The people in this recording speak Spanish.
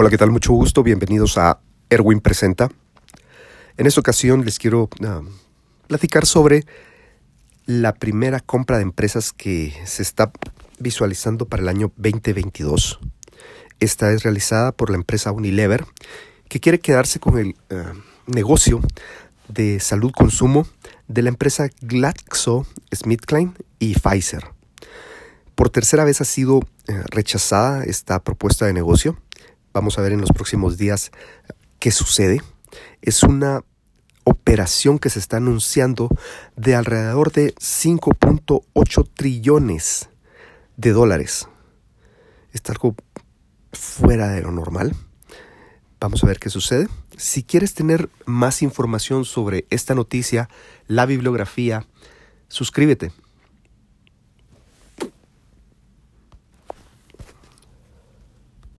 Hola, ¿qué tal? Mucho gusto. Bienvenidos a Erwin Presenta. En esta ocasión les quiero uh, platicar sobre la primera compra de empresas que se está visualizando para el año 2022. Esta es realizada por la empresa Unilever, que quiere quedarse con el uh, negocio de salud consumo de la empresa GlaxoSmithKline y Pfizer. Por tercera vez ha sido uh, rechazada esta propuesta de negocio Vamos a ver en los próximos días qué sucede. Es una operación que se está anunciando de alrededor de 5.8 trillones de dólares. Está algo fuera de lo normal. Vamos a ver qué sucede. Si quieres tener más información sobre esta noticia, la bibliografía, suscríbete